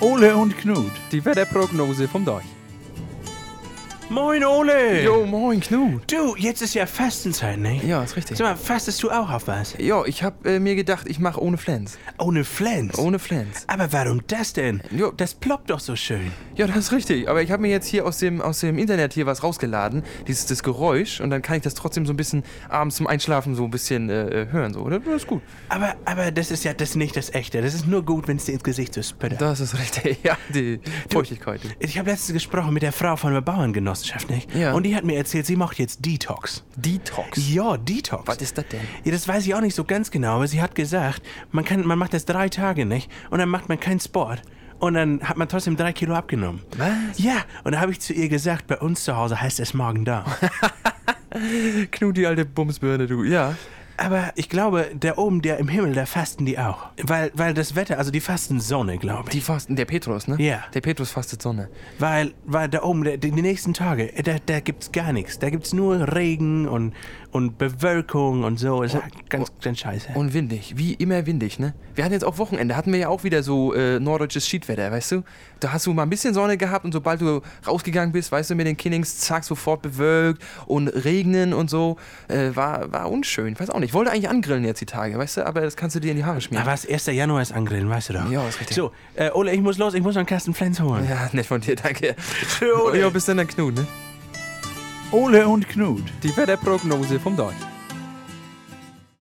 Ole und Knut. Die Wetterprognose vom Deich. Moin, Ole! Jo, moin, Knut. Du, jetzt ist ja Fastenzeit, ne? Ja, ist richtig. Sag mal, fastest du auch auf was? Ja, ich hab äh, mir gedacht, ich mache ohne Flens. Ohne Flens? Ohne Flens. Aber warum das denn? Jo. Das ploppt doch so schön. Ja, das ist richtig. Aber ich habe mir jetzt hier aus dem, aus dem Internet hier was rausgeladen. Dieses das Geräusch. Und dann kann ich das trotzdem so ein bisschen abends zum Einschlafen so ein bisschen äh, äh, hören. So. Das ist gut. Aber, aber das ist ja das nicht das Echte. Das ist nur gut, wenn es dir ins Gesicht so spüttert. Das ist richtig. Ja, die Feuchtigkeit. Ich habe letztens gesprochen mit der Frau von der Bauerngenossenschaft, nicht? Ja. Und die hat mir erzählt, sie macht jetzt Detox. Detox. Ja, Detox. Was ist das denn? Ja, das weiß ich auch nicht so ganz genau, aber sie hat gesagt, man, kann, man macht das drei Tage nicht und dann macht man keinen Sport. Und dann hat man trotzdem drei Kilo abgenommen. Was? Ja, und da habe ich zu ihr gesagt, bei uns zu Hause heißt es morgen da. Knut, die alte Bumsbirne, du. Ja. Aber ich glaube, der oben, der im Himmel, da fasten die auch. Weil, weil das Wetter, also die fasten Sonne, glaube ich. Die fasten, der Petrus, ne? Ja. Der Petrus fastet Sonne. Weil, weil da oben, der, die nächsten Tage, da, da gibt's gar nichts. Da gibt's nur Regen und, und Bewölkung und so. Ist ja ganz, ganz scheiße. Und windig, wie immer windig, ne? Wir hatten jetzt auch Wochenende, hatten wir ja auch wieder so äh, norddeutsches Schiedwetter, weißt du? Da hast du mal ein bisschen Sonne gehabt und sobald du rausgegangen bist, weißt du, mit den Kinnings, zack, sofort bewölkt und regnen und so. Äh, war, war unschön, ich weiß auch nicht. Ich wollte eigentlich angrillen jetzt die Tage, weißt du, aber das kannst du dir in die Haare schmieren. Aber was 1. Januar ist angrillen, weißt du doch. Ja, ist richtig. So, äh, Ole, ich muss los, ich muss noch einen Kasten Flens holen. ja, nett von dir, danke. Ole. Ja, bis dann, der Knut, ne? Ole und Knut. Die Wetterprognose vom Deich.